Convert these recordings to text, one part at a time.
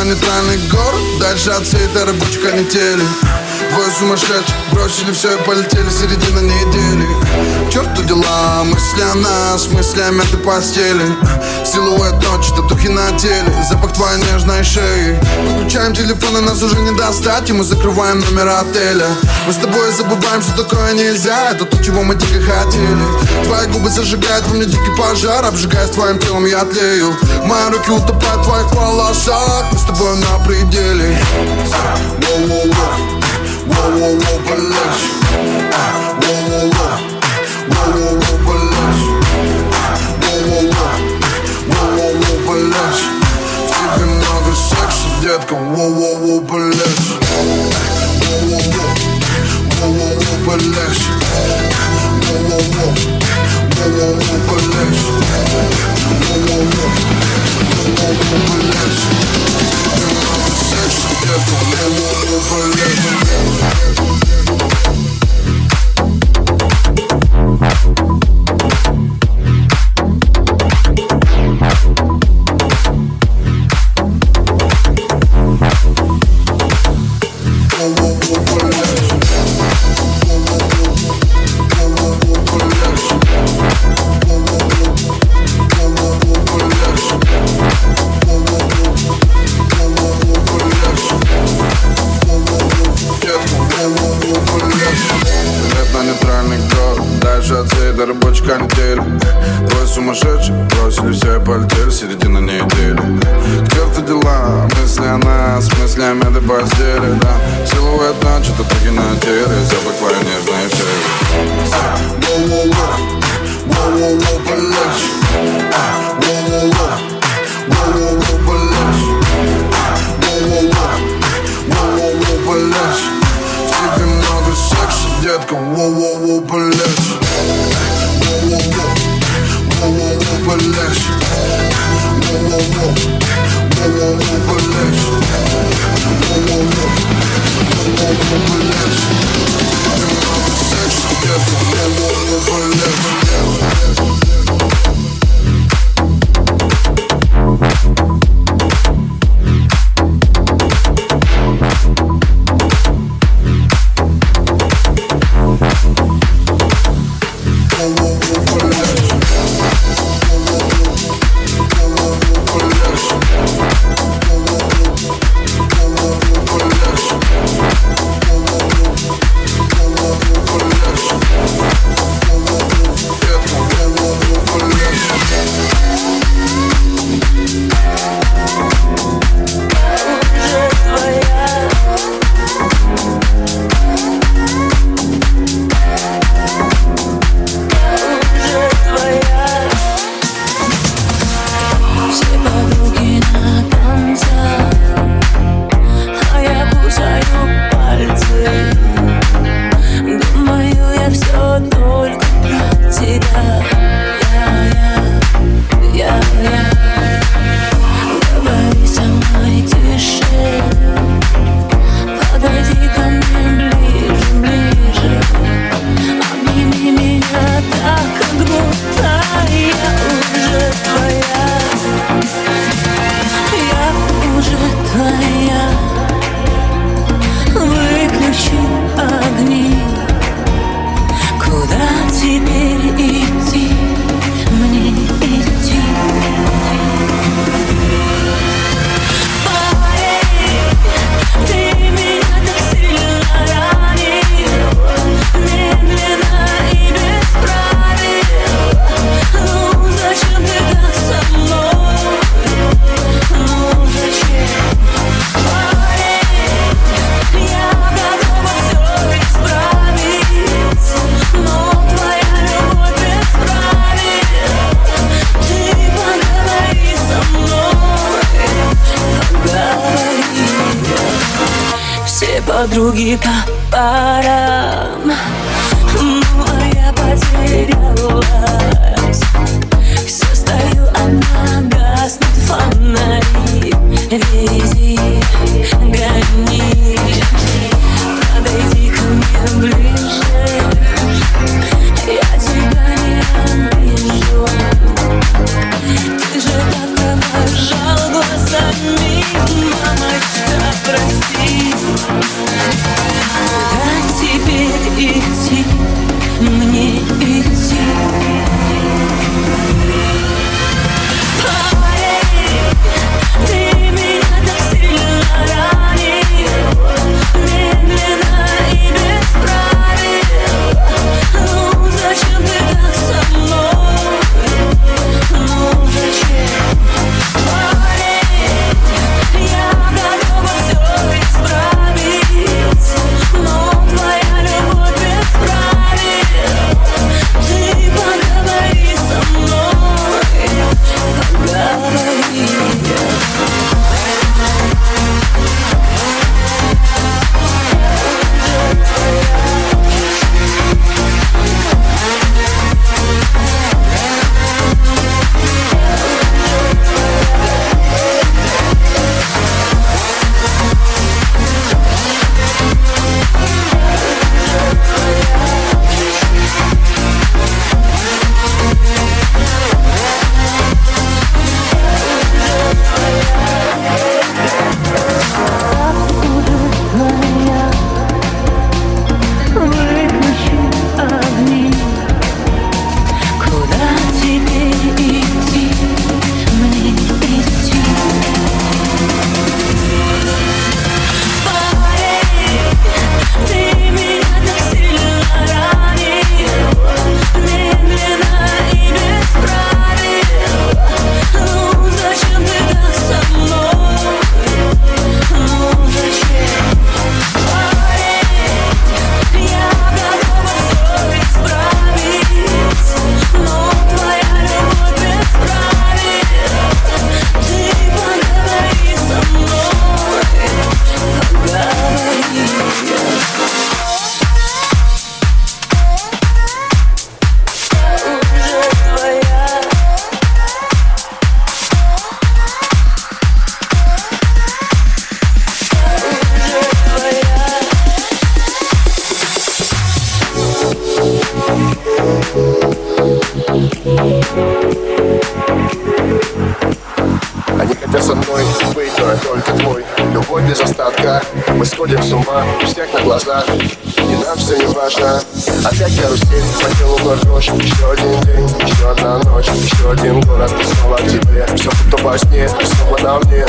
На нейтральный город Дальше от всей этой рабочей канители Двое сумасшедших бросили все и полетели середина недели. К черту дела, мысли о нас, мысли о мятой постели. Силуэт ночи, татухи на теле, запах твоей нежной шеи. Подключаем телефоны, нас уже не достать И мы закрываем номер отеля. Мы с тобой забываем, что такое нельзя Это то, чего мы дико хотели. Твои губы зажигают во мне дикий пожар Обжигаясь твоим телом, я тлею. Мои руки утопают в твоих волосах Мы с тобой на пределе. Воу-воу-воу Воу-воу-воу детка Воу-воу-воу, блядь Воу-воу-воу Воу-воу-воу, блядь Воу-воу-воу Воу-воу-воу, блядь Воу-воу-воу Воу-воу-воу, блядь В тебе много секса, детка Воу-воу-воу, блядь подруги по парам Ну а я потеряла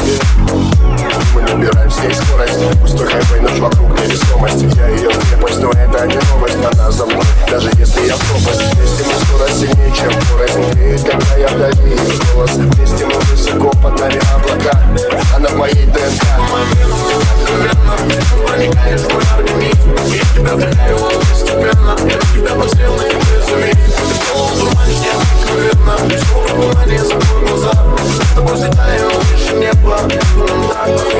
на мне Мы набираем здесь скорость Пустой хайвей, наш вокруг невесомость Я ее крепость, но это не новость Она за мной, даже если я в пропасть Вместе мы скорость сильнее, чем порознь Греет, когда я вдали ее голос Вместе мы высоко под нами облака Она в моей ДНК Проникаешь в мой организм Я тебя вдыхаю постепенно Я тебя пострел на безумие Ты голову дурманишь, я откровенно Сколько внимания за твой глаза За тобой взлетаю выше неба Так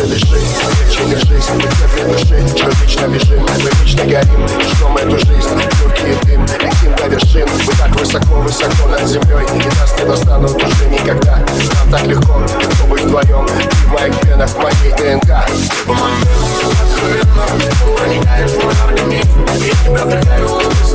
Уже лежи, легче держись Ты не души, что вечно бежим Мы вечно горим, ждем эту жизнь Легкий дым, летим до вершин Мы так высоко-высоко над землей И нас не достанут уже никогда Нам так легко, легко быть вдвоем Ты в моих венах, в моей ДНК венам откровенно Проникаешь мой организм Я тебя вдыхаю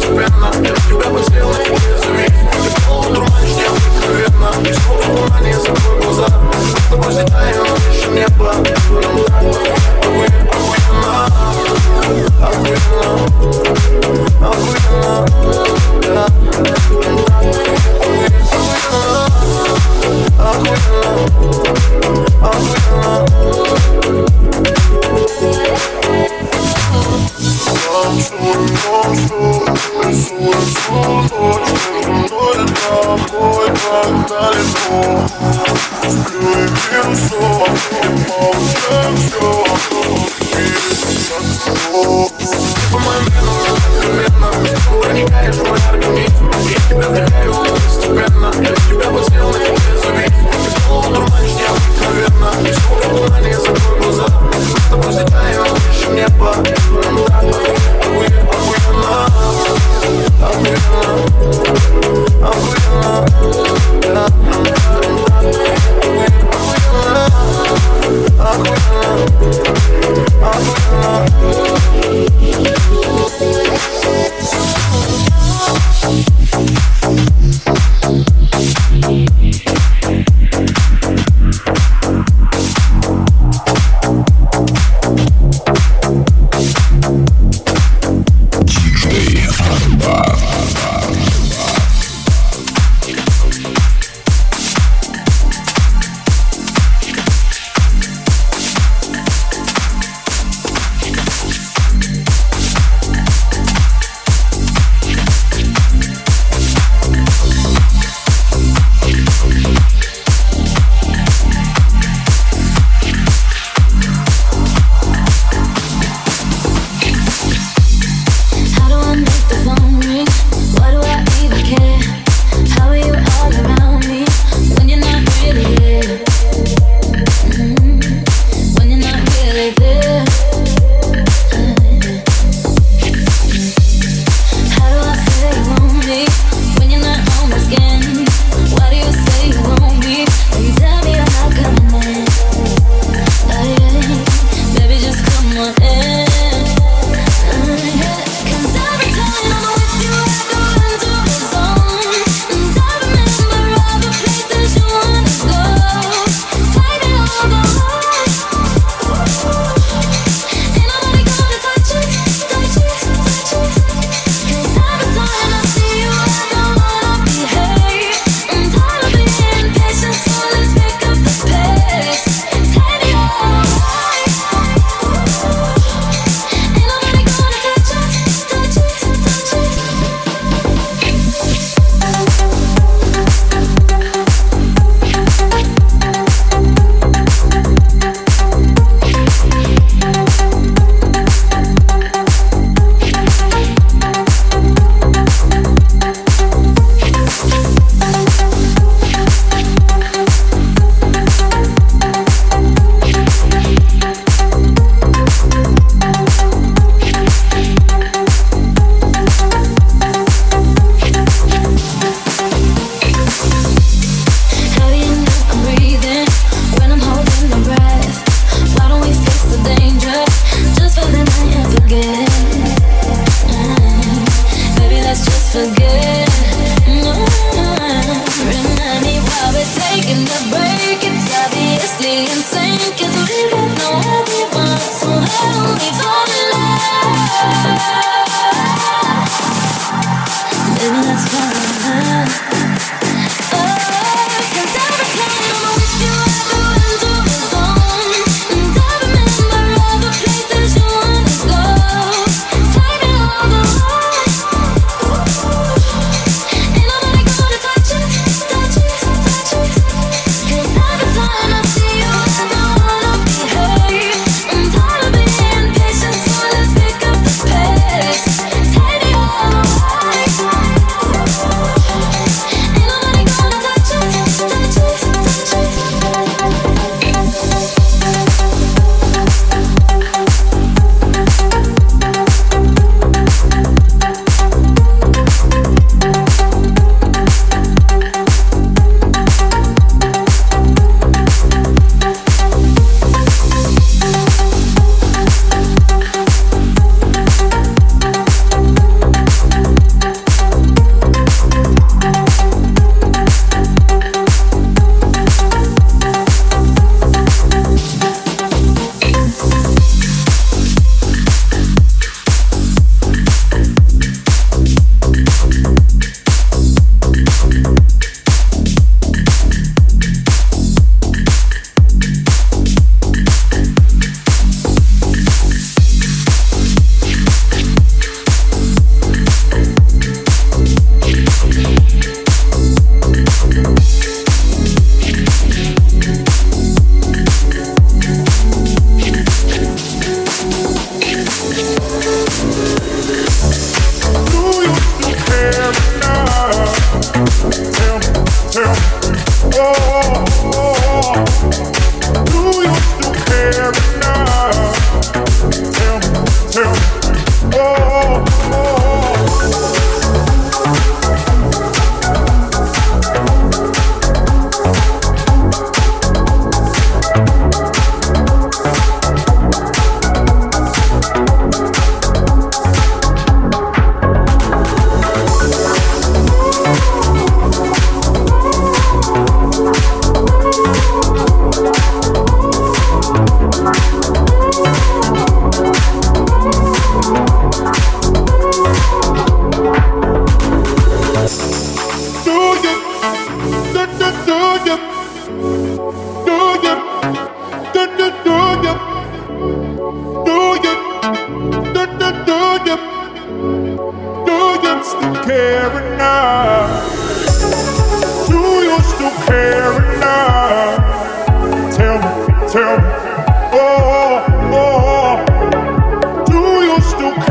с тобой взлетаем выше неба Так охуенно, охуенно. Охуенно, охуенно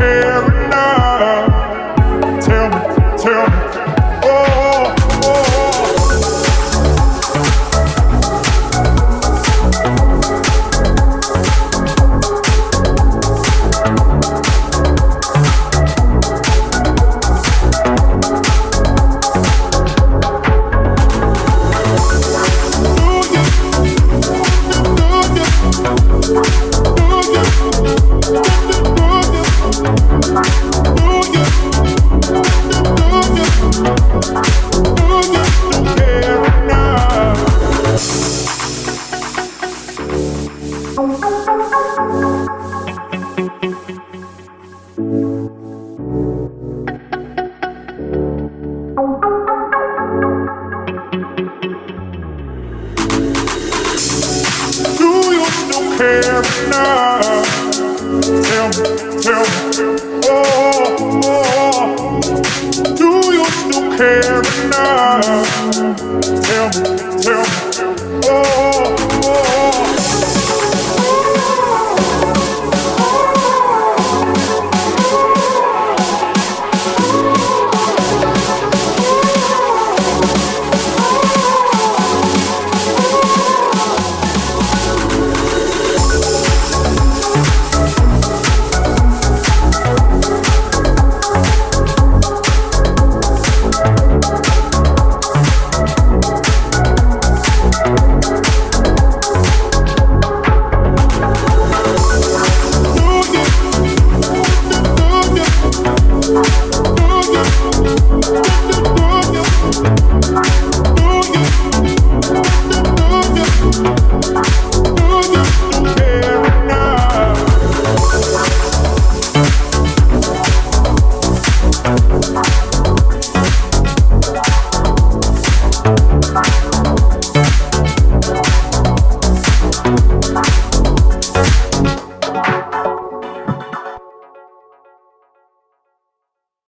care.